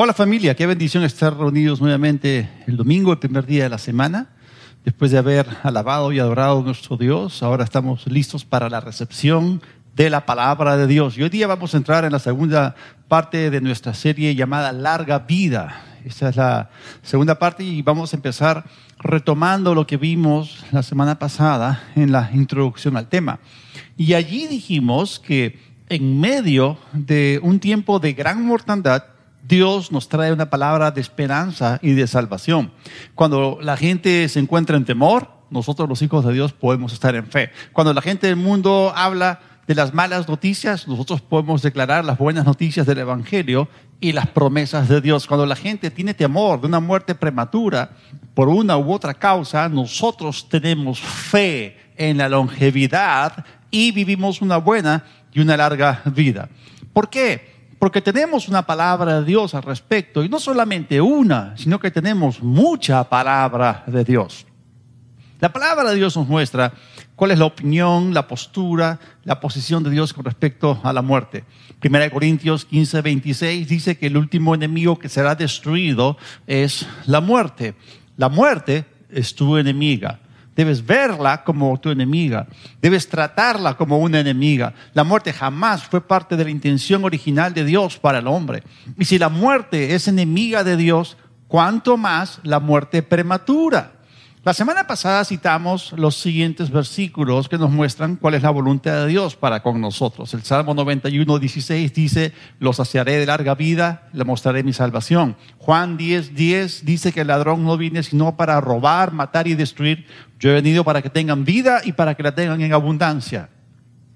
Hola familia, qué bendición estar reunidos nuevamente el domingo, el primer día de la semana. Después de haber alabado y adorado a nuestro Dios, ahora estamos listos para la recepción de la palabra de Dios. Y hoy día vamos a entrar en la segunda parte de nuestra serie llamada Larga Vida. Esta es la segunda parte y vamos a empezar retomando lo que vimos la semana pasada en la introducción al tema. Y allí dijimos que en medio de un tiempo de gran mortandad, Dios nos trae una palabra de esperanza y de salvación. Cuando la gente se encuentra en temor, nosotros los hijos de Dios podemos estar en fe. Cuando la gente del mundo habla de las malas noticias, nosotros podemos declarar las buenas noticias del Evangelio y las promesas de Dios. Cuando la gente tiene temor de una muerte prematura por una u otra causa, nosotros tenemos fe en la longevidad y vivimos una buena y una larga vida. ¿Por qué? Porque tenemos una palabra de Dios al respecto, y no solamente una, sino que tenemos mucha palabra de Dios. La palabra de Dios nos muestra cuál es la opinión, la postura, la posición de Dios con respecto a la muerte. Primera de Corintios 15, 26 dice que el último enemigo que será destruido es la muerte. La muerte es tu enemiga. Debes verla como tu enemiga. Debes tratarla como una enemiga. La muerte jamás fue parte de la intención original de Dios para el hombre. Y si la muerte es enemiga de Dios, ¿cuánto más la muerte prematura? La semana pasada citamos los siguientes versículos que nos muestran cuál es la voluntad de Dios para con nosotros. El Salmo 91, 16 dice, los saciaré de larga vida, le mostraré mi salvación. Juan 10, 10 dice que el ladrón no viene sino para robar, matar y destruir. Yo he venido para que tengan vida y para que la tengan en abundancia.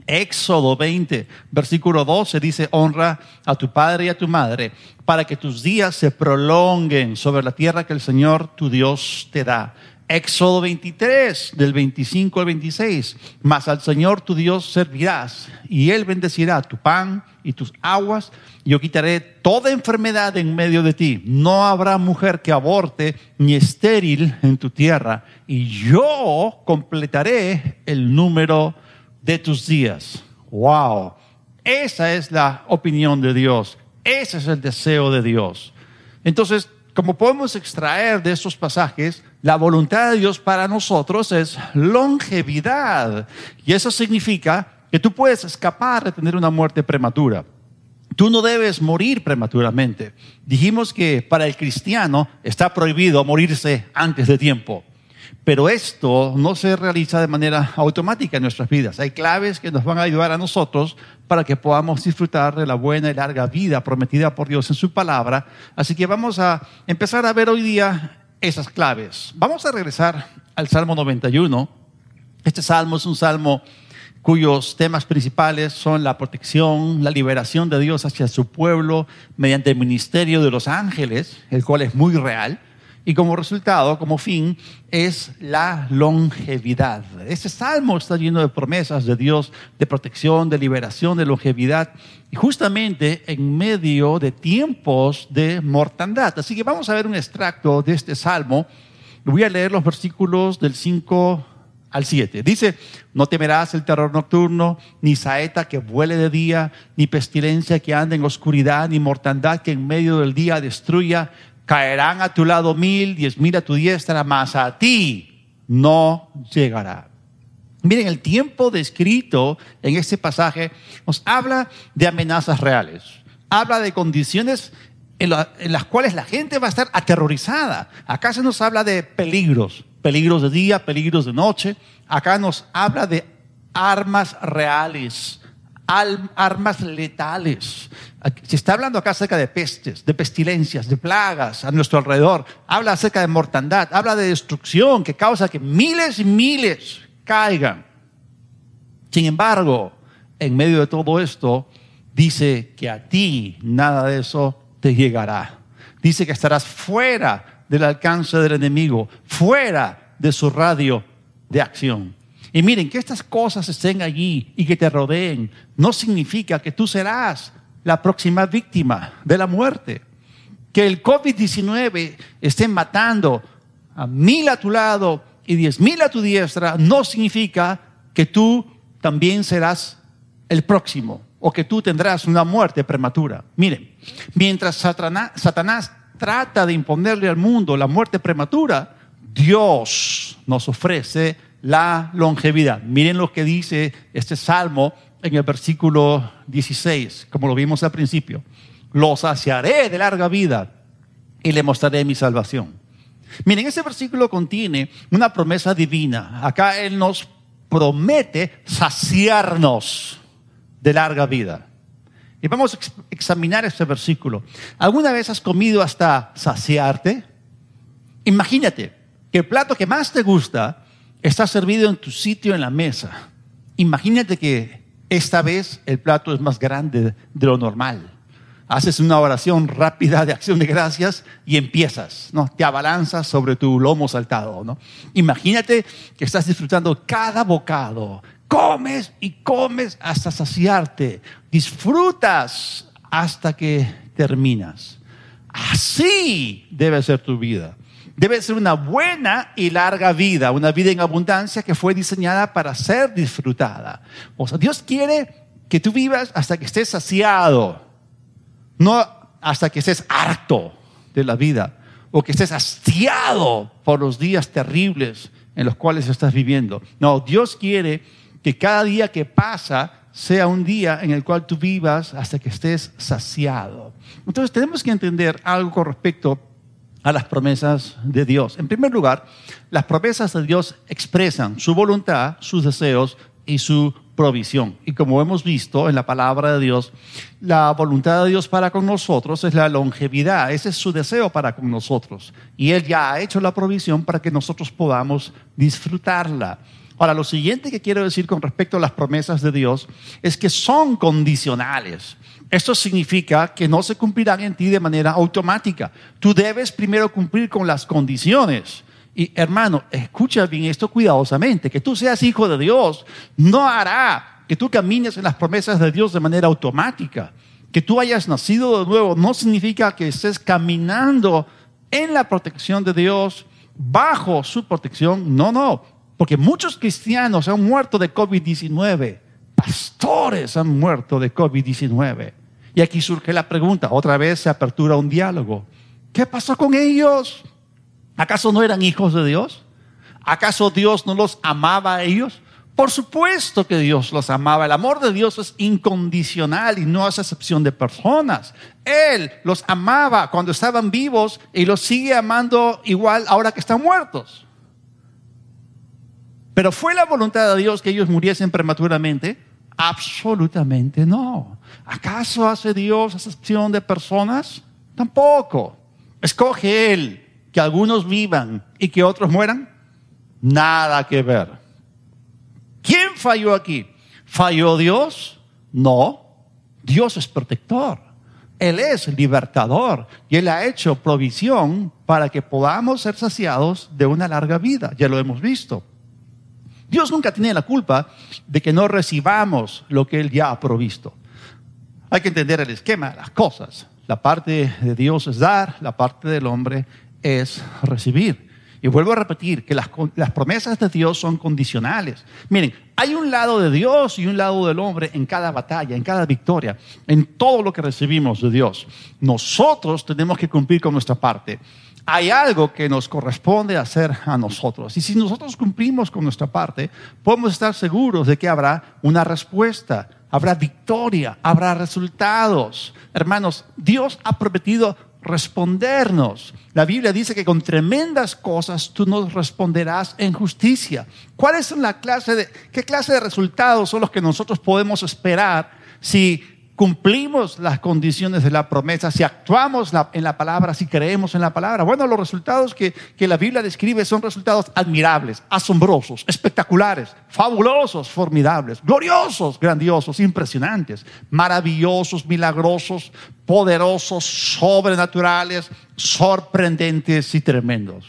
Éxodo 20, versículo 12 dice, honra a tu padre y a tu madre para que tus días se prolonguen sobre la tierra que el Señor tu Dios te da. Éxodo 23, del 25 al 26. Mas al Señor tu Dios servirás, y Él bendecirá tu pan y tus aguas, y yo quitaré toda enfermedad en medio de ti. No habrá mujer que aborte ni estéril en tu tierra, y yo completaré el número de tus días. Wow. Esa es la opinión de Dios. Ese es el deseo de Dios. Entonces, como podemos extraer de estos pasajes, la voluntad de Dios para nosotros es longevidad. Y eso significa que tú puedes escapar de tener una muerte prematura. Tú no debes morir prematuramente. Dijimos que para el cristiano está prohibido morirse antes de tiempo. Pero esto no se realiza de manera automática en nuestras vidas. Hay claves que nos van a ayudar a nosotros para que podamos disfrutar de la buena y larga vida prometida por Dios en su palabra. Así que vamos a empezar a ver hoy día esas claves. Vamos a regresar al Salmo 91. Este salmo es un salmo cuyos temas principales son la protección, la liberación de Dios hacia su pueblo mediante el ministerio de los ángeles, el cual es muy real y como resultado, como fin, es la longevidad. Este salmo está lleno de promesas de Dios, de protección, de liberación, de longevidad, y justamente en medio de tiempos de mortandad. Así que vamos a ver un extracto de este salmo. Voy a leer los versículos del 5 al 7. Dice, no temerás el terror nocturno, ni saeta que vuele de día, ni pestilencia que ande en oscuridad, ni mortandad que en medio del día destruya caerán a tu lado mil, diez mil a tu diestra, mas a ti no llegará. Miren, el tiempo descrito en este pasaje nos habla de amenazas reales, habla de condiciones en, las cuales la gente va a estar aterrorizada. Acá se nos habla de peligros, peligros de día, peligros de noche. Acá nos habla de armas reales, armas letales. Se está hablando acá acerca de pestes, de pestilencias, de plagas a nuestro alrededor. Habla acerca de mortandad, habla de destrucción que causa que miles y miles caigan. Sin embargo, en medio de todo esto, dice que a ti nada de eso te llegará. Dice que estarás fuera del alcance del enemigo, fuera de su radio de acción. Y miren, que estas cosas estén allí y que te rodeen, no significa que tú serás la próxima víctima de la muerte. Que el COVID-19 esté matando a mil a tu lado y diez mil a tu diestra, no significa que tú también serás el próximo o que tú tendrás una muerte prematura. Miren, mientras Satanás, trata de imponerle al mundo la muerte prematura, Dios nos ofrece la longevidad. Miren lo que dice este salmo en el versículo 16, como lo vimos al principio. Lo saciaré de larga vida y le mostraré mi salvación. Miren, ese versículo contiene una promesa divina. Acá Él nos promete saciarnos de larga vida. Y vamos a examinar este versículo. ¿Alguna vez has comido hasta saciarte? Imagínate que el plato que más te gusta está servido en tu sitio en la mesa. Imagínate que esta vez el plato es más grande de lo normal haces una oración rápida de acción de gracias y empiezas, ¿no? Te abalanzas sobre tu lomo saltado, ¿no? Imagínate que estás disfrutando cada bocado, comes y comes hasta saciarte, disfrutas hasta que terminas. Así debe ser tu vida. Debe ser una buena y larga vida, una vida en abundancia que fue diseñada para ser disfrutada. O sea, Dios quiere que tú vivas hasta que estés saciado no hasta que estés harto de la vida o que estés hastiado por los días terribles en los cuales estás viviendo. No, Dios quiere que cada día que pasa sea un día en el cual tú vivas hasta que estés saciado. Entonces tenemos que entender algo con respecto a las promesas de Dios. En primer lugar, las promesas de Dios expresan su voluntad, sus deseos y su provisión. Y como hemos visto en la palabra de Dios, la voluntad de Dios para con nosotros es la longevidad, ese es su deseo para con nosotros. Y Él ya ha hecho la provisión para que nosotros podamos disfrutarla. Ahora, lo siguiente que quiero decir con respecto a las promesas de Dios es que son condicionales. Esto significa que no se cumplirán en ti de manera automática. Tú debes primero cumplir con las condiciones. Y hermano, escucha bien esto cuidadosamente. Que tú seas hijo de Dios no hará que tú camines en las promesas de Dios de manera automática. Que tú hayas nacido de nuevo no significa que estés caminando en la protección de Dios, bajo su protección. No, no. Porque muchos cristianos han muerto de COVID-19. Pastores han muerto de COVID-19. Y aquí surge la pregunta, otra vez se apertura un diálogo. ¿Qué pasó con ellos? ¿Acaso no eran hijos de Dios? ¿Acaso Dios no los amaba a ellos? Por supuesto que Dios los amaba. El amor de Dios es incondicional y no hace excepción de personas. Él los amaba cuando estaban vivos y los sigue amando igual ahora que están muertos. Pero ¿fue la voluntad de Dios que ellos muriesen prematuramente? Absolutamente no. ¿Acaso hace Dios excepción de personas? Tampoco. Escoge Él que algunos vivan y que otros mueran? Nada que ver. ¿Quién falló aquí? ¿Falló Dios? No. Dios es protector. Él es libertador y Él ha hecho provisión para que podamos ser saciados de una larga vida. Ya lo hemos visto. Dios nunca tiene la culpa de que no recibamos lo que Él ya ha provisto. Hay que entender el esquema las cosas. La parte de Dios es dar, la parte del hombre es recibir. Y vuelvo a repetir que las, promesas de Dios son condicionales. Miren, hay un lado de Dios y un lado del hombre en cada batalla, en cada victoria, en todo lo que recibimos de Dios. Nosotros tenemos que cumplir con nuestra parte. Hay algo que nos corresponde hacer a nosotros. Y si nosotros cumplimos con nuestra parte, podemos estar seguros de que habrá una respuesta, habrá victoria, habrá resultados. Hermanos, Dios ha prometido respondernos. La Biblia dice que con tremendas cosas tú nos responderás en justicia. ¿Cuál la clase de, qué clase de resultados son los que nosotros podemos esperar si cumplimos las condiciones de la promesa, si actuamos en la palabra, si creemos en la palabra. Bueno, los resultados que, que, la Biblia describe son resultados admirables, asombrosos, espectaculares, fabulosos, formidables, gloriosos, grandiosos, impresionantes, maravillosos, milagrosos, poderosos, sobrenaturales, sorprendentes y tremendos.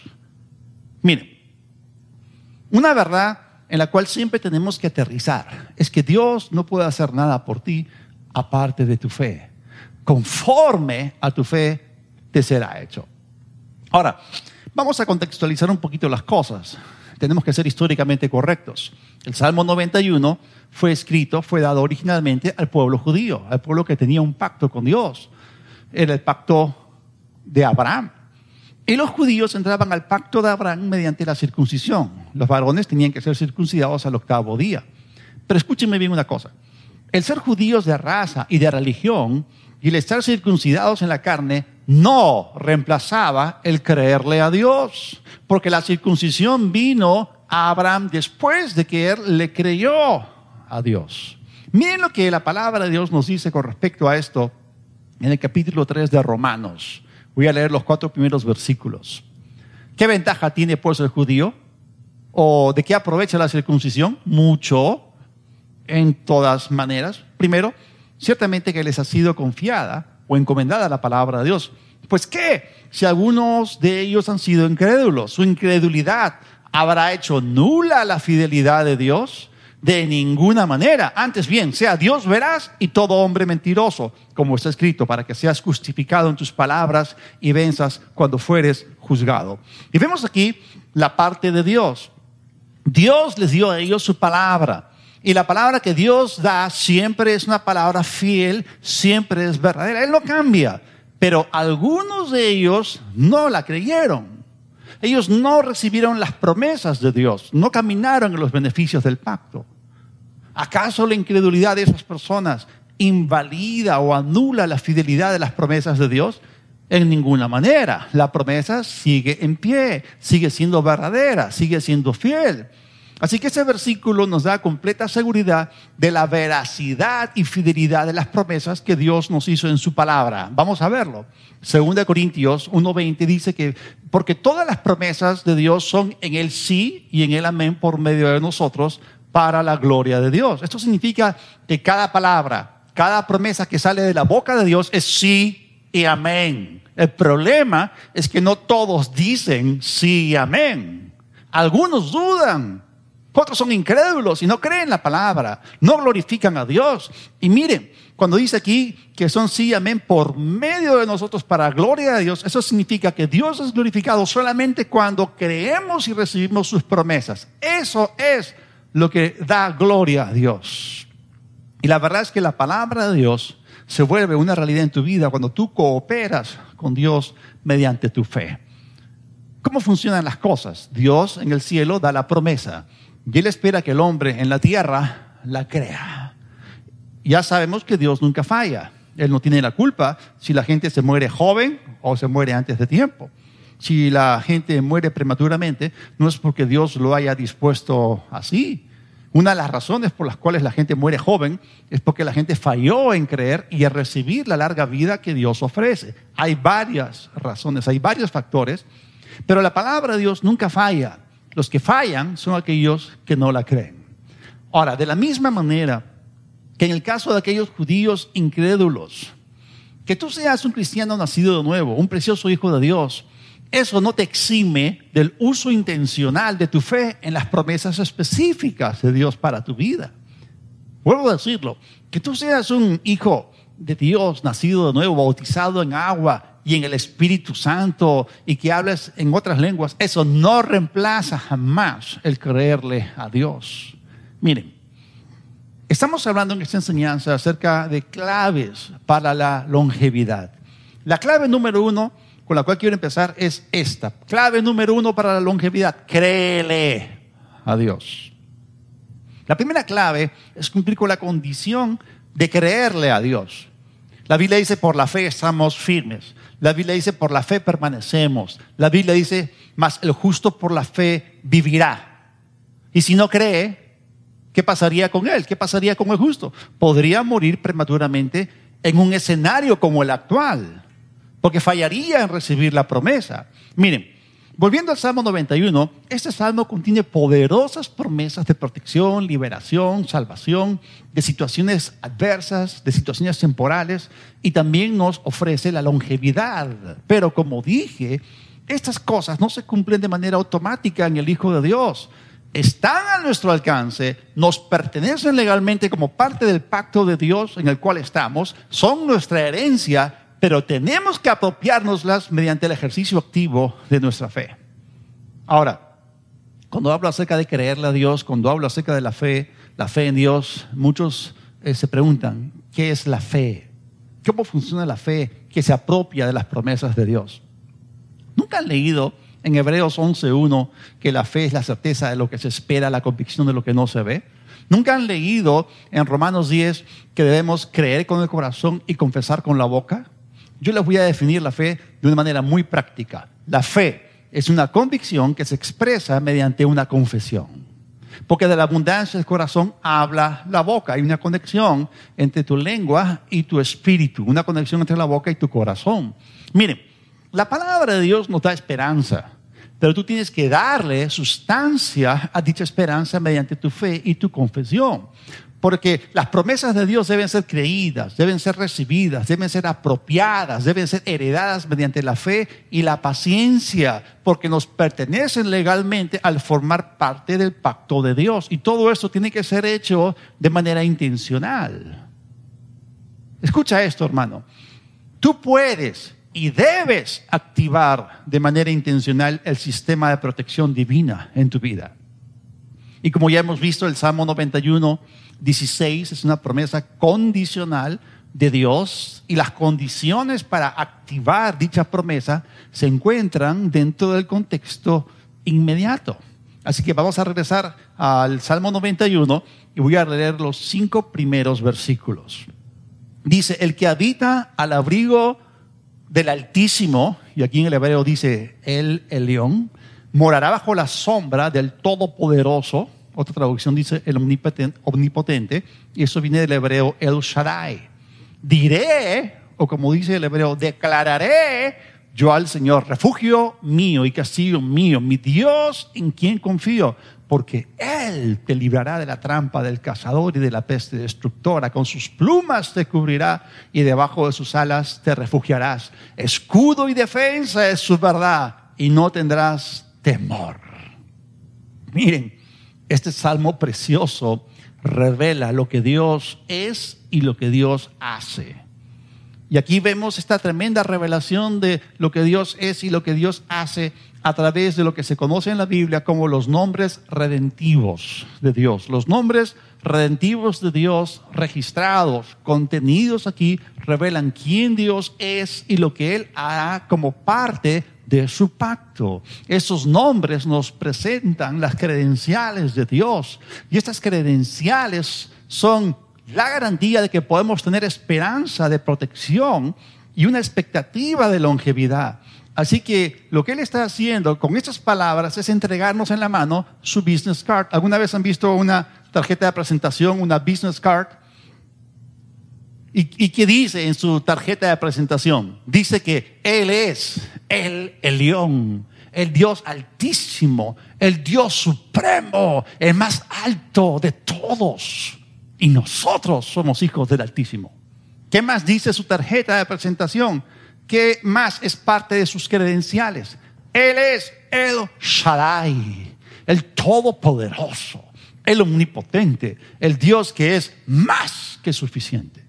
Miren, una verdad en la cual siempre tenemos que aterrizar es que Dios no puede hacer nada por ti aparte de tu fe. Conforme a tu fe te será hecho. Ahora, vamos a contextualizar un poquito las cosas. tenemos que ser históricamente correctos. El Salmo 91 fue escrito, fue dado originalmente al pueblo judío, al pueblo que tenía un pacto con Dios. Era el pacto de Abraham. Y los judíos entraban al pacto de Abraham mediante la circuncisión. Los varones tenían que ser circuncidados al octavo día. Pero escúchenme bien una cosa. El ser judíos de raza y de religión y el estar circuncidados en la carne no reemplazaba el creerle a Dios, porque la circuncisión vino a Abraham después de que él le creyó a Dios. Miren lo que la palabra de Dios nos dice con respecto a esto en el capítulo 3 de Romanos. Voy a leer los cuatro primeros versículos. ¿Qué ventaja tiene pues el judío? ¿O de qué aprovecha la circuncisión? Mucho, en todas maneras. Primero, ciertamente que les ha sido confiada o encomendada la palabra de Dios. Pues qué, si algunos de ellos han sido incrédulos, su incredulidad habrá hecho nula la fidelidad de Dios. De ninguna manera. Antes bien, sea Dios verás y todo hombre mentiroso, como está escrito, para que seas justificado en tus palabras y venzas cuando fueres juzgado. Y vemos aquí la parte de Dios. Dios les dio a ellos su palabra. Y la palabra que Dios da siempre es una palabra fiel, siempre es verdadera. Él no cambia. Pero algunos de ellos no la creyeron. Ellos no recibieron las promesas de Dios, no caminaron en los beneficios del pacto. ¿Acaso la incredulidad de esas personas invalida o anula la fidelidad de las promesas de Dios? En ninguna manera. La promesa sigue en pie, sigue siendo verdadera, sigue siendo fiel. Así que ese versículo nos da completa seguridad de la veracidad y fidelidad de las promesas que Dios nos hizo en su palabra. Vamos a verlo. Segunda Corintios 1.20 dice que porque todas las promesas de Dios son en el sí y en el amén por medio de nosotros para la gloria de Dios. Esto significa que cada palabra, cada promesa que sale de la boca de Dios es sí y amén. El problema es que no todos dicen sí y amén. Algunos dudan, otros son incrédulos y no creen la palabra, no glorifican a Dios. Y miren, cuando dice aquí que son sí amén por medio de nosotros para gloria de Dios, eso significa que Dios es glorificado solamente cuando creemos y recibimos sus promesas. Eso es lo que da gloria a Dios. Y la verdad es que la palabra de Dios se vuelve una realidad en tu vida cuando tú cooperas con Dios mediante tu fe. ¿Cómo funcionan las cosas? Dios en el cielo da la promesa y Él espera que el hombre en la tierra la crea. Ya sabemos que Dios nunca falla. Él no tiene la culpa si la gente se muere joven o se muere antes de tiempo si la gente muere prematuramente, no es porque Dios lo haya dispuesto así. Una de las razones por las cuales la gente muere joven es porque la gente falló en creer y en recibir la larga vida que Dios ofrece. Hay varias razones, hay varios factores, pero la palabra de Dios nunca falla. Los que fallan son aquellos que no la creen. Ahora, de la misma manera que en el caso de aquellos judíos incrédulos, que tú seas un cristiano nacido de nuevo, un precioso hijo de Dios, eso no te exime del uso intencional de tu fe en las promesas específicas de Dios para tu vida. Vuelvo a decirlo, que tú seas un hijo de Dios, nacido de nuevo, bautizado en agua y en el Espíritu Santo y que hables en otras lenguas, eso no reemplaza jamás el creerle a Dios. Miren, estamos hablando en esta enseñanza acerca de claves para la longevidad. La clave número uno con la cual quiero empezar es esta. Clave número uno para la longevidad. Créele a Dios. La primera clave es cumplir con la condición de creerle a Dios. La Biblia dice, por la fe estamos firmes. La Biblia dice, por la fe permanecemos. La Biblia dice, mas el justo por la fe vivirá. Y si no cree, ¿qué pasaría con él? ¿Qué pasaría con el justo? Podría morir prematuramente en un escenario como el actual porque fallaría en recibir la promesa. Miren, volviendo al Salmo 91, este salmo contiene poderosas promesas de protección, liberación, salvación, de situaciones adversas, de situaciones temporales, y también nos ofrece la longevidad. Pero como dije, estas cosas no se cumplen de manera automática en el Hijo de Dios están a nuestro alcance, nos pertenecen legalmente como parte del pacto de Dios en el cual estamos, son nuestra herencia pero tenemos que apropiárnoslas mediante el ejercicio activo de nuestra fe. Ahora, Cuando hablo acerca de creerle a Dios, cuando hablo acerca de la fe, la fe en Dios, muchos eh, se preguntan, ¿qué es la fe? ¿Cómo funciona la fe que se apropia de las promesas de Dios? ¿Nunca han leído en Hebreos 11.1 que la fe es la certeza de lo que se espera, la convicción de lo que no se ve? ¿Nunca han leído en Romanos 10 que debemos creer con el corazón y confesar con la boca? Yo les voy a definir la fe de una manera muy práctica. La fe es una convicción que se expresa mediante una confesión. Porque de la abundancia del corazón habla la boca. Hay una conexión entre tu lengua y tu espíritu, una conexión entre la boca y tu corazón. Miren, la palabra de Dios nos da esperanza, pero tú tienes que darle sustancia a dicha esperanza mediante tu fe y tu confesión porque las promesas de Dios deben ser creídas, deben ser recibidas, deben ser apropiadas, deben ser heredadas mediante la fe y la paciencia, porque nos pertenecen legalmente al formar parte del pacto de Dios. Y todo esto tiene que ser hecho de manera intencional. Escucha esto, hermano. Tú puedes y debes activar de manera intencional el sistema de protección divina en tu vida. Y como ya hemos visto, el Salmo 91 16 es una promesa condicional de Dios y las condiciones para activar dicha promesa se encuentran dentro del contexto inmediato. Así que vamos a regresar al Salmo 91 y voy a leer los cinco primeros versículos. Dice, el que habita al abrigo del Altísimo, y aquí en el hebreo dice el, el león, morará bajo la sombra del Todopoderoso otra traducción dice el omnipotente, y eso viene del hebreo el Shaddai. Diré, o como dice el hebreo, declararé yo al Señor, refugio mío y castillo mío, mi Dios en quien confío, porque Él te librará de la trampa del cazador y de la peste destructora. Con sus plumas te cubrirá y debajo de sus alas te refugiarás. Escudo y defensa es su verdad y no tendrás temor. Miren, este salmo precioso revela lo que Dios es y lo que Dios hace. Y aquí vemos esta tremenda revelación de lo que Dios es y lo que Dios hace a través de lo que se conoce en la Biblia como los nombres redentivos de Dios. Los nombres redentivos de Dios registrados, contenidos aquí, revelan quién Dios es y lo que Él hará como parte de su pacto. Esos nombres nos presentan las credenciales de Dios y estas credenciales son la garantía de que podemos tener esperanza de protección y una expectativa de longevidad. Así que lo que él está haciendo con estas palabras es entregarnos en la mano su business card. ¿Alguna vez han visto una tarjeta de presentación, una business card? ¿Y, qué dice en su tarjeta de presentación? Dice que Él es el, el león, el Dios altísimo, el Dios supremo, el más alto de todos. Y nosotros somos hijos del Altísimo. ¿Qué más dice su tarjeta de presentación? ¿Qué más es parte de sus credenciales? Él es el Shaddai, el Todopoderoso, el Omnipotente, el Dios que es más que suficiente.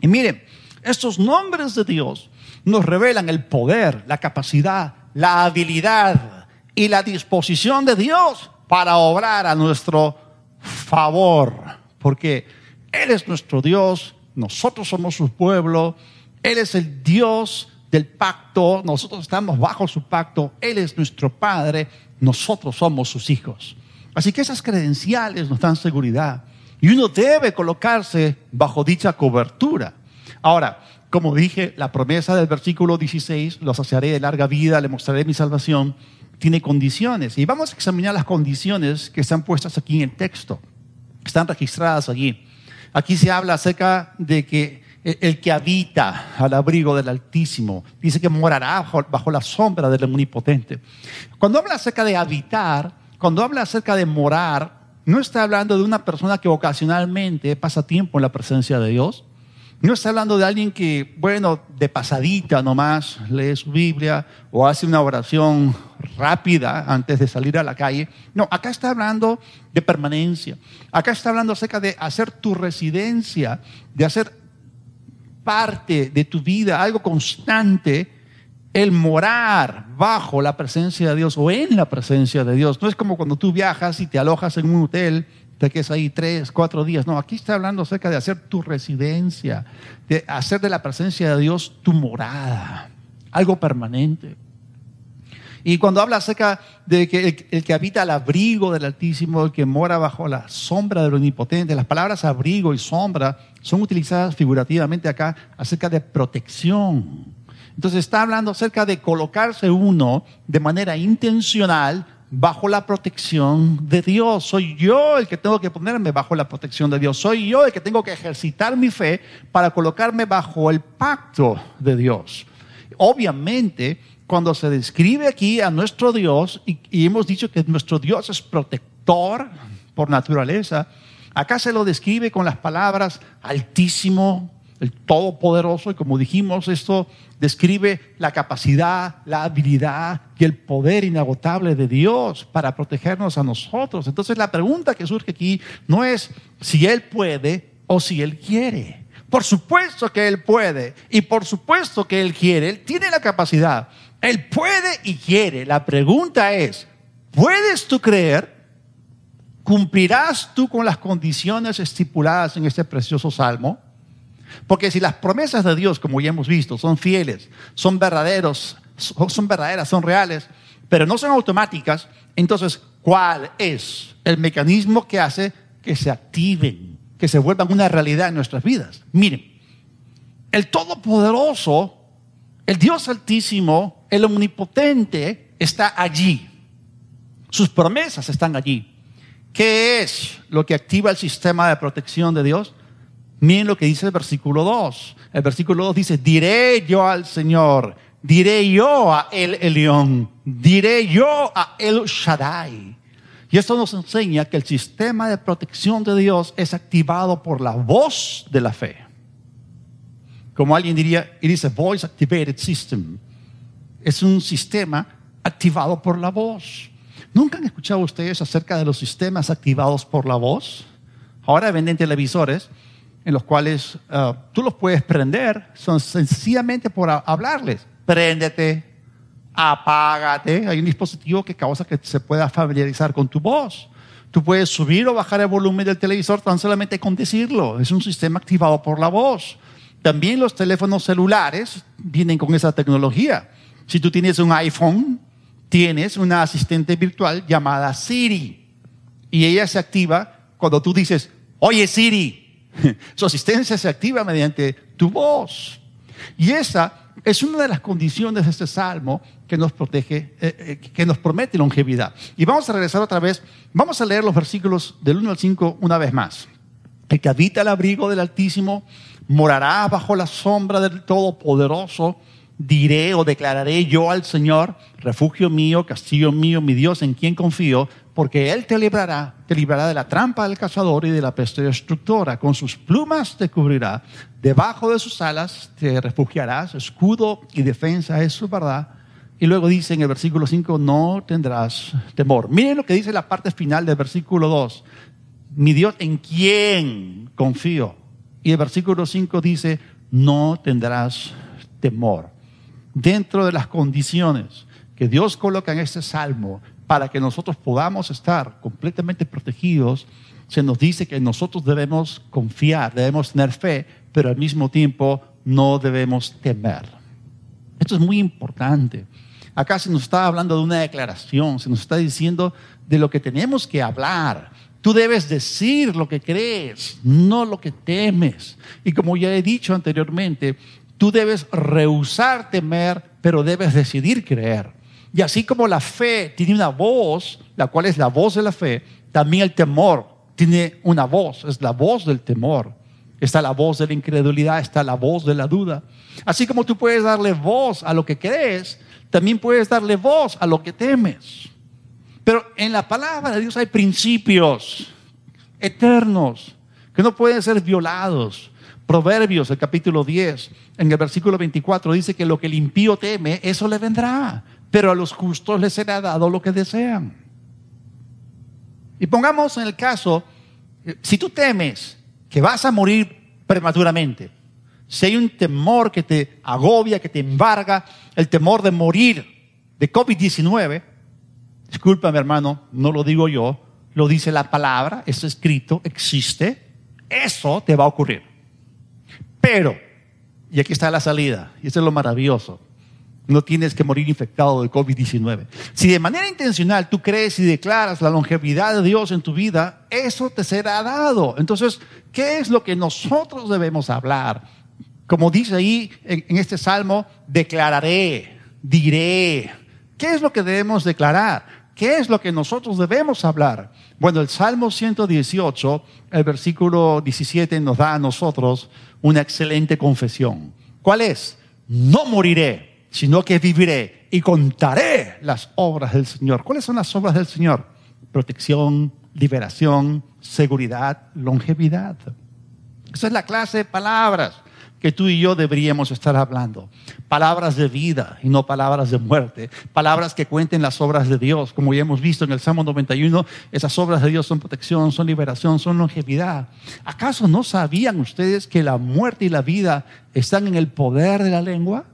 Y miren, estos nombres de Dios nos revelan el poder, la capacidad, la habilidad y la disposición de Dios para obrar a nuestro favor. Porque Él es nuestro Dios, nosotros somos su pueblo, Él es el Dios del pacto, nosotros estamos bajo su pacto, Él es nuestro Padre, nosotros somos sus hijos. Así que esas credenciales nos dan seguridad. Y uno debe colocarse bajo dicha cobertura. Ahora, como dije, la promesa del versículo 16, los saciaré de larga vida, le mostraré mi salvación, tiene condiciones. Y vamos a examinar las condiciones que están puestas aquí en el texto, están registradas allí. Aquí se habla acerca de que el que habita al abrigo del Altísimo, dice que morará bajo la sombra del Omnipotente. Cuando habla acerca de habitar, cuando habla acerca de morar, no está hablando de una persona que ocasionalmente pasa tiempo en la presencia de Dios. No está hablando de alguien que, bueno, de pasadita nomás lee su Biblia o hace una oración rápida antes de salir a la calle. No, acá está hablando de permanencia. Acá está hablando acerca de hacer tu residencia, de hacer parte de tu vida, algo constante el morar bajo la presencia de Dios o en la presencia de Dios. No es como cuando tú viajas y te alojas en un hotel, te quedas ahí tres, cuatro días. No, aquí está hablando acerca de hacer tu residencia, de hacer de la presencia de Dios tu morada, algo permanente. Y cuando habla acerca de que el, que habita al abrigo del Altísimo, el que mora bajo la sombra del Omnipotente, las palabras abrigo y sombra son utilizadas figurativamente acá acerca de protección. Entonces está hablando acerca de colocarse uno de manera intencional bajo la protección de Dios. Soy yo el que tengo que ponerme bajo la protección de Dios. Soy yo el que tengo que ejercitar mi fe para colocarme bajo el pacto de Dios. Obviamente, cuando se describe aquí a nuestro Dios, y, hemos dicho que nuestro Dios es protector por naturaleza, acá se lo describe con las palabras altísimo, el todopoderoso, y como dijimos, esto describe la capacidad, la habilidad y el poder inagotable de Dios para protegernos a nosotros. Entonces la pregunta que surge aquí no es si Él puede o si Él quiere. Por supuesto que Él puede y por supuesto que Él quiere, Él tiene la capacidad. Él puede y quiere. La pregunta es, ¿puedes tú creer? ¿Cumplirás tú con las condiciones estipuladas en este precioso salmo? Porque si las promesas de Dios, como ya hemos visto, son fieles, son verdaderos, son verdaderas, son reales, pero no son automáticas, entonces, ¿cuál es el mecanismo que hace que se activen, que se vuelvan una realidad en nuestras vidas? Miren, el Todopoderoso, el Dios Altísimo, el omnipotente está allí. Sus promesas están allí. ¿Qué es lo que activa el sistema de protección de Dios? Miren lo que dice el versículo 2. El versículo 2 dice, diré yo al Señor, diré yo a El Elión, diré yo a El Shaddai. Y esto nos enseña que el sistema de protección de Dios es activado por la voz de la fe. Como alguien diría, it is a voice activated system es un sistema activado por la voz. ¿Nunca han escuchado ustedes acerca de los sistemas activados por la voz? Ahora venden televisores en los cuales uh, tú los puedes prender, son sencillamente por hablarles. Préndete, apágate. Hay un dispositivo que causa que se pueda familiarizar con tu voz. Tú puedes subir o bajar el volumen del televisor tan solamente con decirlo. Es un sistema activado por la voz. También los teléfonos celulares vienen con esa tecnología. Si tú tienes un iPhone, tienes una asistente virtual llamada Siri. Y ella se activa cuando tú dices, oye Siri. Su asistencia se activa mediante tu voz. Y esa es una de las condiciones de este salmo que nos protege, eh, eh, que nos promete longevidad. Y vamos a regresar otra vez. Vamos a leer los versículos del 1 al 5 una vez más. El que habita el abrigo del Altísimo morará bajo la sombra del Todopoderoso diré o declararé yo al Señor, refugio mío, castillo mío, mi Dios en quien confío, porque Él te librará, te librará de la trampa del cazador y de la peste destructora. Con sus plumas te cubrirá, debajo de sus alas te refugiarás, escudo y defensa es su verdad. Y luego dice en el versículo 5, no tendrás temor. Miren lo que dice la parte final del versículo 2. Mi Dios en quien confío. Y el versículo 5 dice, no tendrás temor dentro de las condiciones que Dios coloca en este salmo para que nosotros podamos estar completamente protegidos, se nos dice que nosotros debemos confiar, debemos tener fe, pero al mismo tiempo no debemos temer. Esto es muy importante. Acá se nos está hablando de una declaración, se nos está diciendo de lo que tenemos que hablar. Tú debes decir lo que crees, no lo que temes. Y como ya he dicho anteriormente, Tú debes rehusar temer, pero debes decidir creer. Y así como la fe tiene una voz, la cual es la voz de la fe, también el temor tiene una voz, es la voz del temor. Está la voz de la incredulidad, está la voz de la duda. Así como tú puedes darle voz a lo que crees, también puedes darle voz a lo que temes. Pero en la palabra de Dios hay principios eternos que no pueden ser violados. Proverbios, el capítulo 10, en el versículo 24, dice que lo que el impío teme, eso le vendrá, pero a los justos les será dado lo que desean. Y pongamos en el caso, si tú temes que vas a morir prematuramente, si hay un temor que te agobia, que te embarga, el temor de morir de COVID-19, discúlpame hermano, no lo digo yo, lo dice la palabra, es escrito, existe, eso te va a ocurrir. Pero, y aquí está la salida, y eso es lo maravilloso, no tienes que morir infectado de COVID-19. Si de manera intencional tú crees y declaras la longevidad de Dios en tu vida, eso te será dado. Entonces, ¿qué es lo que nosotros debemos hablar? Como dice ahí en, este salmo, declararé, diré. ¿Qué es lo que debemos declarar? ¿Qué es lo que nosotros debemos hablar? Bueno, el Salmo 118, el versículo 17 nos da a nosotros una excelente confesión. ¿Cuál es? No moriré sino que viviré y contaré las obras del Señor. ¿Cuáles son las obras del Señor? Protección, liberación, seguridad, longevidad. Esa es la clase de palabras que tú y yo deberíamos estar hablando. Palabras de vida y no palabras de muerte. Palabras que cuenten las obras de Dios. Como ya hemos visto en el Salmo 91, esas obras de Dios son protección, son liberación, son longevidad. ¿Acaso no sabían ustedes que la muerte y la vida están en el poder de la lengua?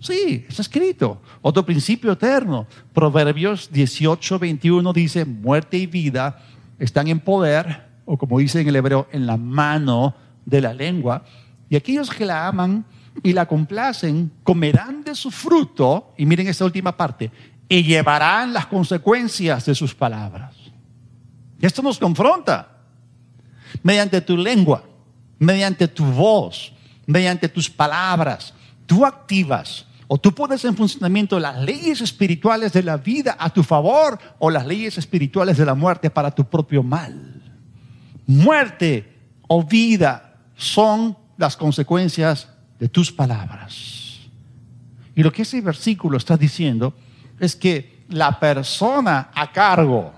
Sí, está escrito. Otro principio eterno. Proverbios 18, 21 dice, muerte y vida están en poder, o como dice en el hebreo, en la mano de la lengua. Y aquellos que la aman y la complacen comerán de su fruto, y miren esta última parte, y llevarán las consecuencias de sus palabras. Y esto nos confronta. Mediante tu lengua, mediante tu voz, mediante tus palabras, tú activas o tú pones en funcionamiento las leyes espirituales de la vida a tu favor o las leyes espirituales de la muerte para tu propio mal. Muerte o vida son las consecuencias de tus palabras. Y lo que ese versículo está diciendo es que la persona a cargo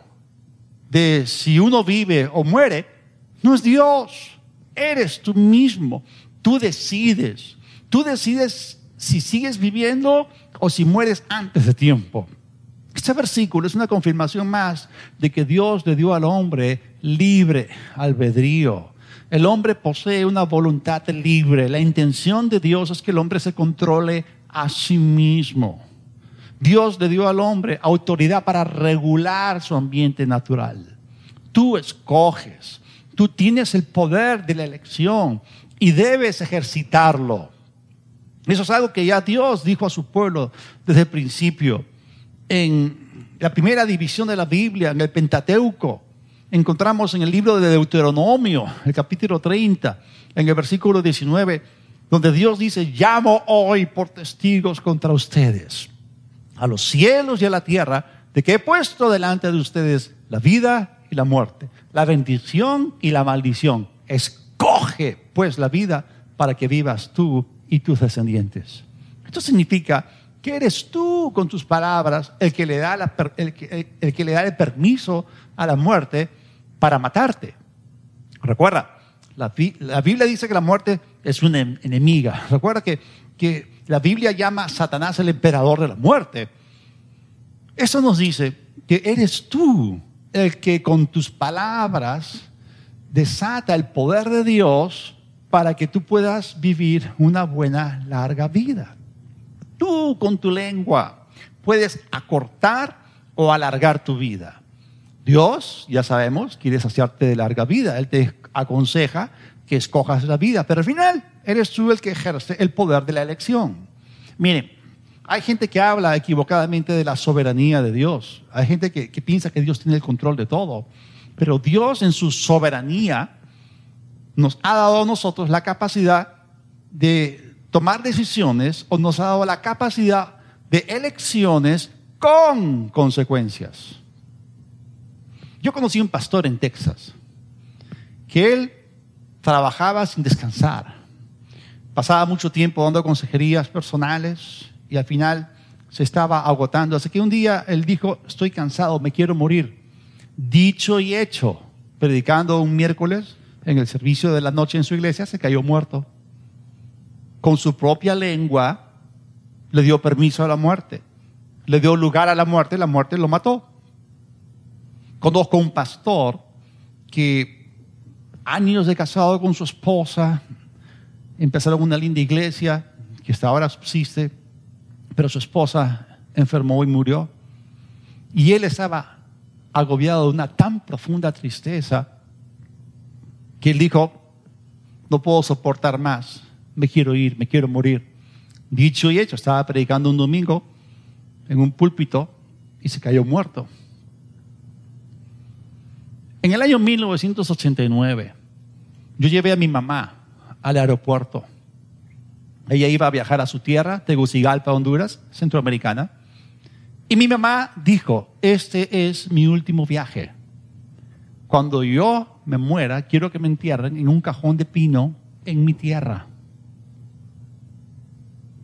de si uno vive o muere no es Dios, eres tú mismo. Tú decides, tú decides si sigues viviendo o si mueres antes de tiempo. Este versículo es una confirmación más de que Dios le dio al hombre libre albedrío. El hombre posee una voluntad libre. La intención de Dios es que el hombre se controle a sí mismo. Dios le dio al hombre autoridad para regular su ambiente natural. Tú escoges, tú tienes el poder de la elección y debes ejercitarlo. Eso es algo que ya Dios dijo a su pueblo desde el principio. En la primera división de la Biblia, en el Pentateuco, encontramos en el libro de Deuteronomio, el capítulo 30, en el versículo 19, donde Dios dice, llamo hoy por testigos contra ustedes, a los cielos y a la tierra, de que he puesto delante de ustedes la vida y la muerte, la bendición y la maldición. Escoge pues la vida para que vivas tú y tus descendientes. Esto significa que eres tú con tus palabras el que le da, el, que, le da el permiso a la muerte para matarte. Recuerda, la, Biblia dice que la muerte es una enemiga. Recuerda que, que la Biblia llama a Satanás el emperador de la muerte. Eso nos dice que eres tú el que con tus palabras desata el poder de Dios para que tú puedas vivir una buena, larga vida. Tú con tu lengua puedes acortar o alargar tu vida. Dios, ya sabemos, quiere hacerte de larga vida. Él te aconseja que escojas la vida, pero al final eres tú el que ejerce el poder de la elección. Miren, hay gente que habla equivocadamente de la soberanía de Dios. Hay gente que, que piensa que Dios tiene el control de todo. Pero Dios en su soberanía nos ha dado a nosotros la capacidad de tomar decisiones o nos ha dado la capacidad de elecciones con consecuencias. Yo conocí un pastor en Texas que él trabajaba sin descansar. Pasaba mucho tiempo dando consejerías personales y al final se estaba agotando. Así que un día él dijo, estoy cansado, me quiero morir. Dicho y hecho, predicando un miércoles, en el servicio de la noche en su iglesia, se cayó muerto. Con su propia lengua le dio permiso a la muerte. Le dio lugar a la muerte, la muerte lo mató. Conozco un pastor que años de casado con su esposa, empezaron una linda iglesia que hasta ahora subsiste. pero su esposa enfermó y murió. Y él estaba agobiado de una tan profunda tristeza que él dijo, no puedo soportar más, me quiero ir, me quiero morir. Dicho y hecho, estaba predicando un domingo en un púlpito y se cayó muerto. En el año 1989, yo llevé a mi mamá al aeropuerto. Ella iba a viajar a su tierra, Tegucigalpa, Honduras, centroamericana. Y mi mamá dijo, este es mi último viaje. Cuando yo me muera, quiero que me entierren en un cajón de pino en mi tierra.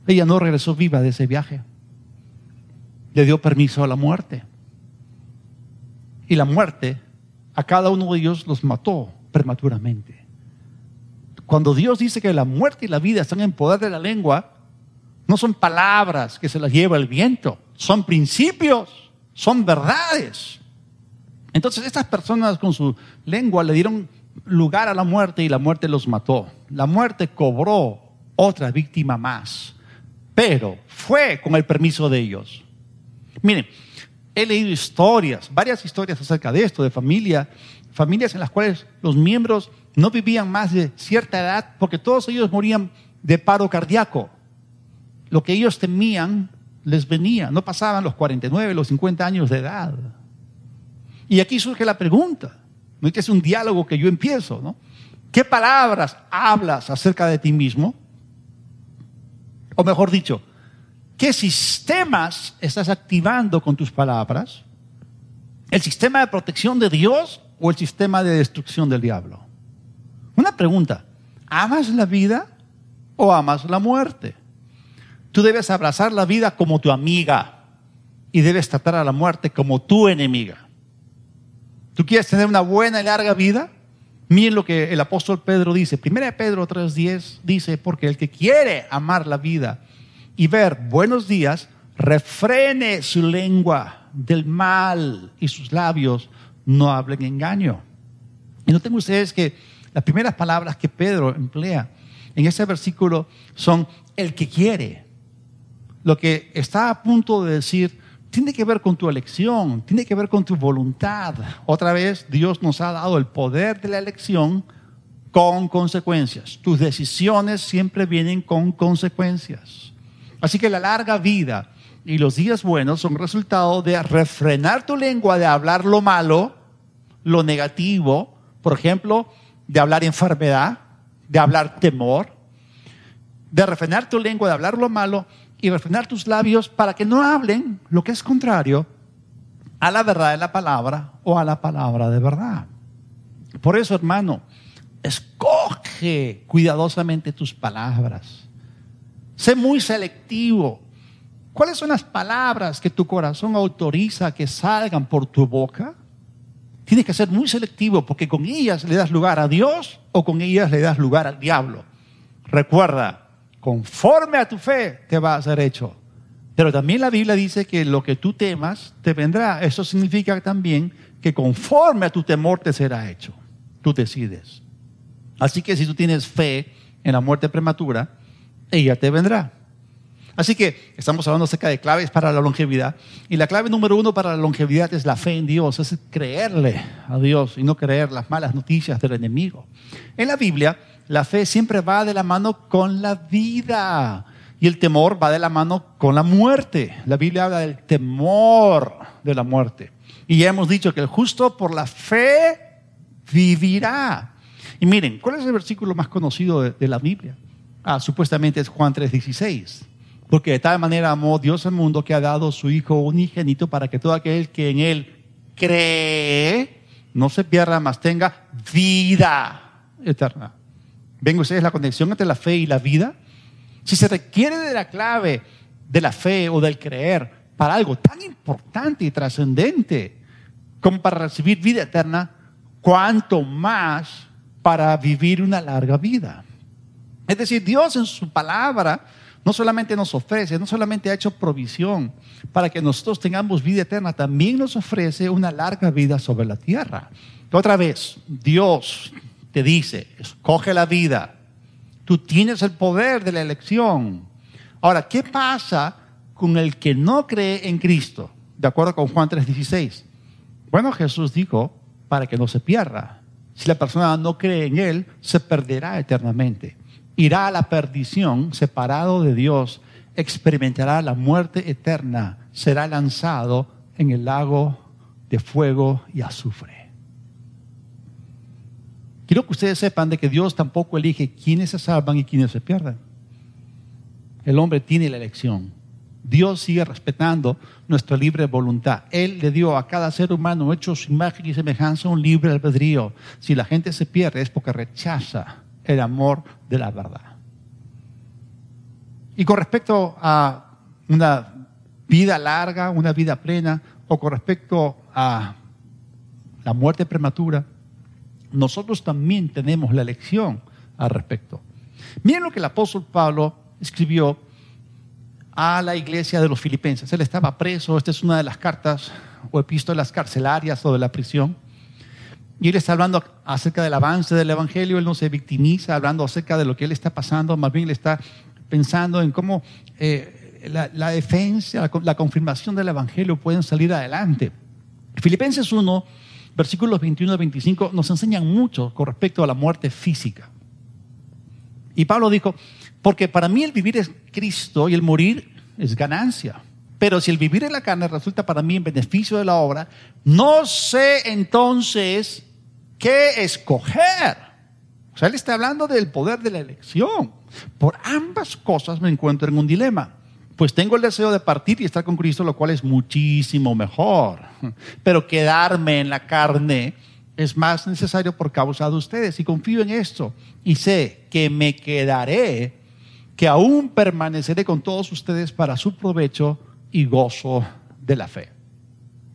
Ella no regresó viva de ese viaje. Le dio permiso a la muerte. Y la muerte a cada uno de ellos los mató prematuramente. Cuando Dios dice que la muerte y la vida están en poder de la lengua, no son palabras que se las lleva el viento, son principios, son verdades. Entonces estas personas con su lengua le dieron lugar a la muerte y la muerte los mató. La muerte cobró otra víctima más, pero fue con el permiso de ellos. Miren, he leído historias, varias historias acerca de esto, de familia, familias en las cuales los miembros no vivían más de cierta edad porque todos ellos morían de paro cardíaco. Lo que ellos temían les venía, no pasaban los 49, los 50 años de edad. Y aquí surge la pregunta, ¿no? que es un diálogo que yo empiezo, ¿no? ¿Qué palabras hablas acerca de ti mismo? O mejor dicho, ¿qué sistemas estás activando con tus palabras? ¿El sistema de protección de Dios o el sistema de destrucción del diablo? Una pregunta, ¿amas la vida o amas la muerte? Tú debes abrazar la vida como tu amiga y debes tratar a la muerte como tu enemiga. ¿Tú quieres tener una buena y larga vida? Miren lo que el apóstol Pedro dice. Primera Pedro 3:10 dice, porque el que quiere amar la vida y ver buenos días, refrene su lengua del mal y sus labios no hablen engaño. Y noten ustedes que las primeras palabras que Pedro emplea en ese versículo son el que quiere. Lo que está a punto de decir tiene que ver con tu elección, tiene que ver con tu voluntad. Otra vez, Dios nos ha dado el poder de la elección con consecuencias. Tus decisiones siempre vienen con consecuencias. Así que la larga vida y los días buenos son resultado de refrenar tu lengua de hablar lo malo, lo negativo, por ejemplo, de hablar enfermedad, de hablar temor, de refrenar tu lengua de hablar lo malo y refrenar tus labios para que no hablen lo que es contrario a la verdad de la palabra o a la palabra de verdad. Por eso, hermano, escoge cuidadosamente tus palabras. Sé muy selectivo. ¿Cuáles son las palabras que tu corazón autoriza que salgan por tu boca? Tienes que ser muy selectivo porque con ellas le das lugar a Dios o con ellas le das lugar al diablo. Recuerda, conforme a tu fe te va a ser hecho. Pero también la Biblia dice que lo que tú temas te vendrá. Eso significa también que conforme a tu temor te será hecho. Tú decides. Así que si tú tienes fe en la muerte prematura, ella te vendrá. Así que estamos hablando acerca de claves para la longevidad. Y la clave número uno para la longevidad es la fe en Dios, es creerle a Dios y no creer las malas noticias del enemigo. En la Biblia, la fe siempre va de la mano con la vida y el temor va de la mano con la muerte. La Biblia habla del temor de la muerte. Y ya hemos dicho que el justo por la fe vivirá. Y miren, ¿cuál es el versículo más conocido de, la Biblia? Ah, supuestamente es Juan 3:16. Porque de tal manera amó Dios al mundo que ha dado su Hijo unigénito para que todo aquel que en Él cree no se pierda, más tenga vida eterna. ¿Ven ustedes la conexión entre la fe y la vida? Si se requiere de la clave de la fe o del creer para algo tan importante y trascendente como para recibir vida eterna, cuanto más para vivir una larga vida. Es decir, Dios en su palabra no solamente nos ofrece, no solamente ha hecho provisión para que nosotros tengamos vida eterna, también nos ofrece una larga vida sobre la tierra. Otra vez, Dios te dice, escoge la vida. Tú tienes el poder de la elección. Ahora, ¿qué pasa con el que no cree en Cristo, de acuerdo con Juan 3:16. Bueno, Jesús dijo, para que no se pierda. Si la persona no cree en Él, se perderá eternamente. Irá a la perdición, separado de Dios, experimentará la muerte eterna, será lanzado en el lago de fuego y azufre. Quiero que ustedes sepan de que Dios tampoco elige quiénes se salvan y quiénes se pierden. El hombre tiene la elección. Dios sigue respetando nuestra libre voluntad. Él le dio a cada ser humano hecho su imagen y semejanza un libre albedrío. Si la gente se pierde es porque rechaza el amor de la verdad. Y con respecto a una vida larga, una vida plena, o con respecto a la muerte prematura, nosotros también tenemos la elección al respecto. Miren lo que el apóstol Pablo escribió a la iglesia de los filipenses. Él estaba preso, esta es una de las cartas o epístolas carcelarias o de la prisión. Y él está hablando acerca del avance del Evangelio, él no se victimiza hablando acerca de lo que él está pasando, más bien él está pensando en cómo eh, la, defensa, la, confirmación del Evangelio pueden salir adelante. Filipenses 1, versículos 21 y 25 nos enseñan mucho con respecto a la muerte física. Y Pablo dijo, porque para mí el vivir es Cristo y el morir es ganancia. Pero si el vivir en la carne resulta para mí en beneficio de la obra, no sé entonces qué escoger. O sea, él está hablando del poder de la elección. Por ambas cosas me encuentro en un dilema. Pues tengo el deseo de partir y estar con Cristo, lo cual es muchísimo mejor. Pero quedarme en la carne es más necesario por causa de ustedes. Y confío en esto. Y sé que me quedaré que aún permaneceré con todos ustedes para su provecho y gozo de la fe.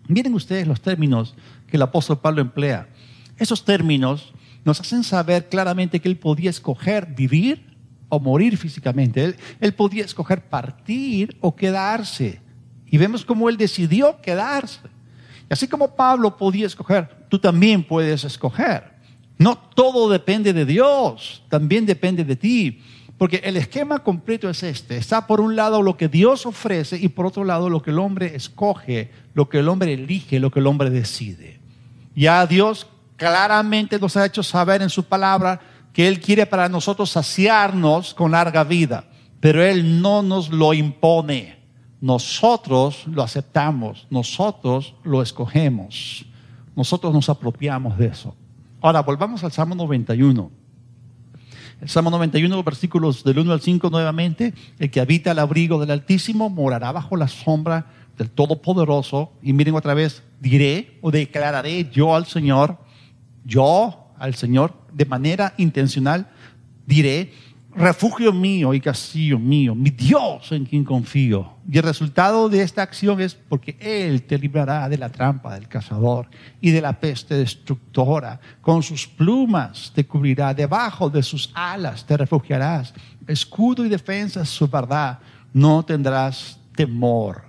Miren ustedes los términos que el apóstol Pablo emplea. Esos términos nos hacen saber claramente que él podía escoger vivir o morir físicamente. Él, podía escoger partir o quedarse. Y vemos cómo él decidió quedarse. Y así como Pablo podía escoger, tú también puedes escoger. No todo depende de Dios, también depende de ti. Porque el esquema completo es este. Está por un lado lo que Dios ofrece y por otro lado lo que el hombre escoge, lo que el hombre elige, lo que el hombre decide. Ya Dios claramente nos ha hecho saber en su palabra que Él quiere para nosotros saciarnos con larga vida, pero Él no nos lo impone. Nosotros lo aceptamos, nosotros lo escogemos, nosotros nos apropiamos de eso. Ahora, volvamos al Salmo 91. El Salmo 91, versículos del 1 al 5 nuevamente, el que habita al abrigo del Altísimo morará bajo la sombra del Todopoderoso. Y miren otra vez, diré o declararé yo al Señor, yo al Señor, de manera intencional, diré, refugio mío y castillo mío, mi Dios en quien confío. Y el resultado de esta acción es porque Él te librará de la trampa del cazador y de la peste destructora. Con sus plumas te cubrirá, debajo de sus alas te refugiarás. Escudo y defensa su verdad, no tendrás temor.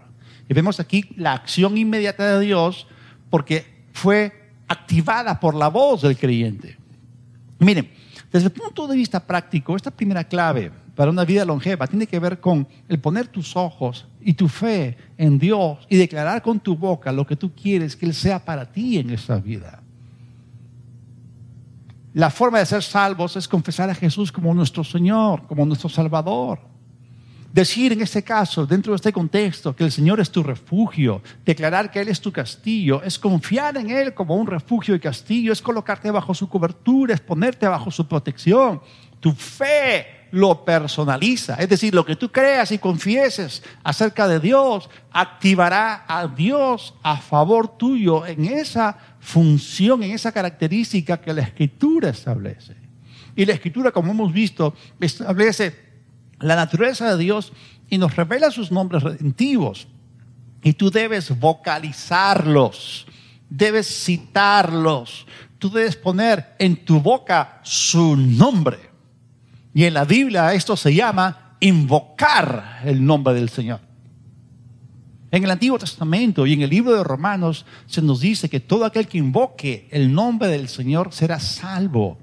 Y vemos aquí la acción inmediata de Dios porque fue activada por la voz del creyente. Miren, desde el punto de vista práctico, esta primera clave para una vida longeva tiene que ver con el poner tus ojos y tu fe en Dios y declarar con tu boca lo que tú quieres que Él sea para ti en esta vida. La forma de ser salvos es confesar a Jesús como nuestro Señor, como nuestro Salvador. Decir en este caso, dentro de este contexto, que el Señor es tu refugio, declarar que Él es tu castillo, es confiar en Él como un refugio y castillo, es colocarte bajo su cobertura, es ponerte bajo su protección. Tu fe lo personaliza, es decir, lo que tú creas y confieses acerca de Dios activará a Dios a favor tuyo en esa función, en esa característica que la Escritura establece. Y la Escritura, como hemos visto, establece la naturaleza de Dios y nos revela sus nombres redentivos. Y tú debes vocalizarlos, debes citarlos, tú debes poner en tu boca su nombre. Y en la Biblia esto se llama invocar el nombre del Señor. En el Antiguo Testamento y en el libro de Romanos se nos dice que todo aquel que invoque el nombre del Señor será salvo,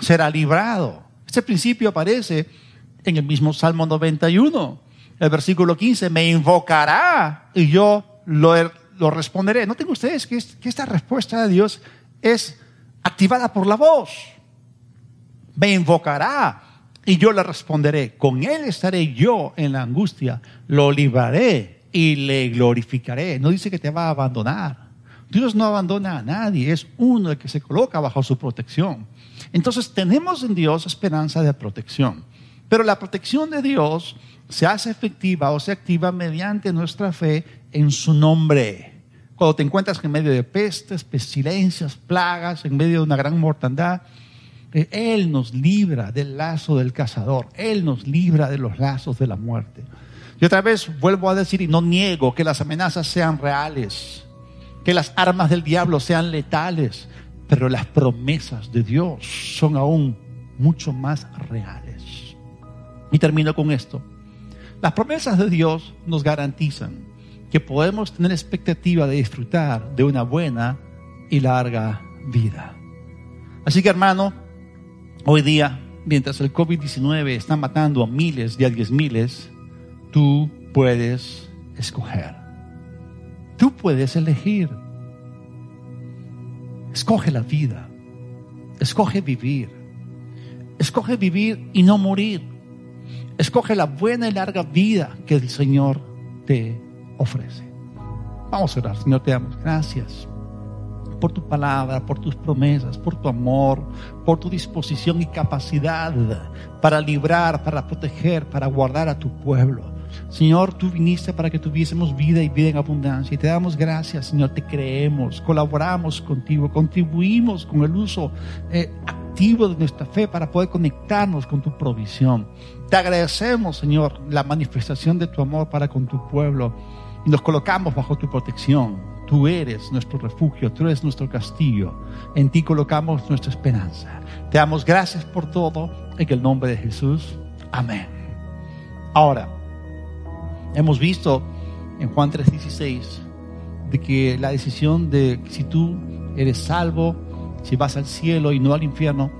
será librado. Este principio aparece en el mismo Salmo 91. El versículo 15, me invocará y yo lo, lo responderé. Noten ustedes que, que esta respuesta de Dios es activada por la voz. Me invocará y yo le responderé. Con él estaré yo en la angustia. Lo libraré y le glorificaré. No dice que te va a abandonar. Dios no abandona a nadie, es uno el que se coloca bajo su protección. Entonces tenemos en Dios esperanza de protección. Pero la protección de Dios se hace efectiva o se activa mediante nuestra fe en su nombre. Cuando te encuentras en medio de pestes, pestilencias, plagas, en medio de una gran mortandad, eh, Él nos libra del lazo del cazador, Él nos libra de los lazos de la muerte. Y otra vez vuelvo a decir y no niego que las amenazas sean reales, que las armas del diablo sean letales, pero las promesas de Dios son aún mucho más reales. Y termino con esto. Las promesas de Dios nos garantizan que podemos tener expectativa de disfrutar de una buena y larga vida. Así que hermano, hoy día, mientras el COVID-19 está matando a miles y a diez miles, tú puedes escoger. Tú puedes elegir. Escoge la vida. Escoge vivir. Escoge vivir y no morir. Escoge la buena y larga vida que el Señor te ofrece. Vamos a orar. Señor, te damos gracias por tu palabra, por tus promesas, por tu amor, por tu disposición y capacidad para librar, para proteger, para guardar a tu pueblo. Señor, tú viniste para que tuviésemos vida y vida en abundancia. Y te damos gracias, Señor, te creemos, colaboramos contigo, contribuimos con el uso eh, activo de nuestra fe para poder conectarnos con tu provisión. Te agradecemos, Señor, la manifestación de tu amor para con tu pueblo y nos colocamos bajo tu protección. Tú eres nuestro refugio, tú eres nuestro castillo. En ti colocamos nuestra esperanza. Te damos gracias por todo en el nombre de Jesús. Amén. Ahora, Hemos visto en Juan 3:16 de que la decisión de si tú eres salvo, si vas al cielo y no al infierno,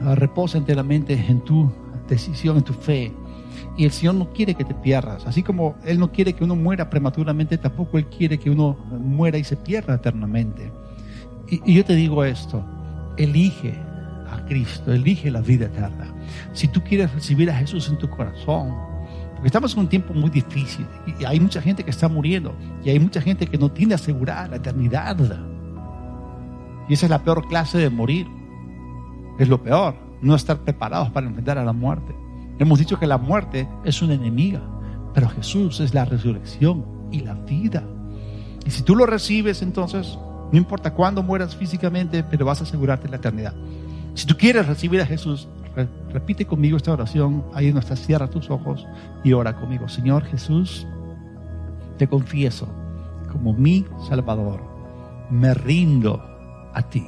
ah, reposa enteramente en tu decisión, en tu fe. Y el Señor no quiere que te pierdas. Así como Él no quiere que uno muera prematuramente, tampoco Él quiere que uno muera y se pierda eternamente. Y, yo te digo esto, elige a Cristo, elige la vida eterna. Si tú quieres recibir a Jesús en tu corazón, porque estamos en un tiempo muy difícil y hay mucha gente que está muriendo y hay mucha gente que no tiene asegurada la eternidad. Y esa es la peor clase de morir. Es lo peor, no estar preparados para enfrentar a la muerte. Hemos dicho que la muerte es una enemiga, pero Jesús es la resurrección y la vida. Y si tú lo recibes, entonces, no importa cuándo mueras físicamente, pero vas a asegurarte la eternidad. Si tú quieres recibir a Jesús, repite conmigo esta oración, ahí en nuestra cierra tus ojos y ora conmigo. Señor Jesús, te confieso como mi Salvador, me rindo a ti.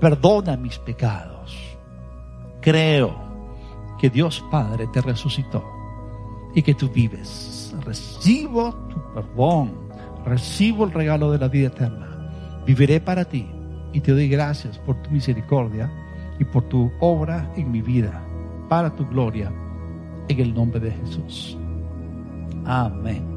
Perdona mis pecados. Creo que Dios Padre te resucitó y que tú vives. Recibo tu perdón, recibo el regalo de la vida eterna. Viviré para ti y te doy gracias por tu misericordia y por tu obra en mi vida, para tu gloria, en el nombre de Jesús. Amén.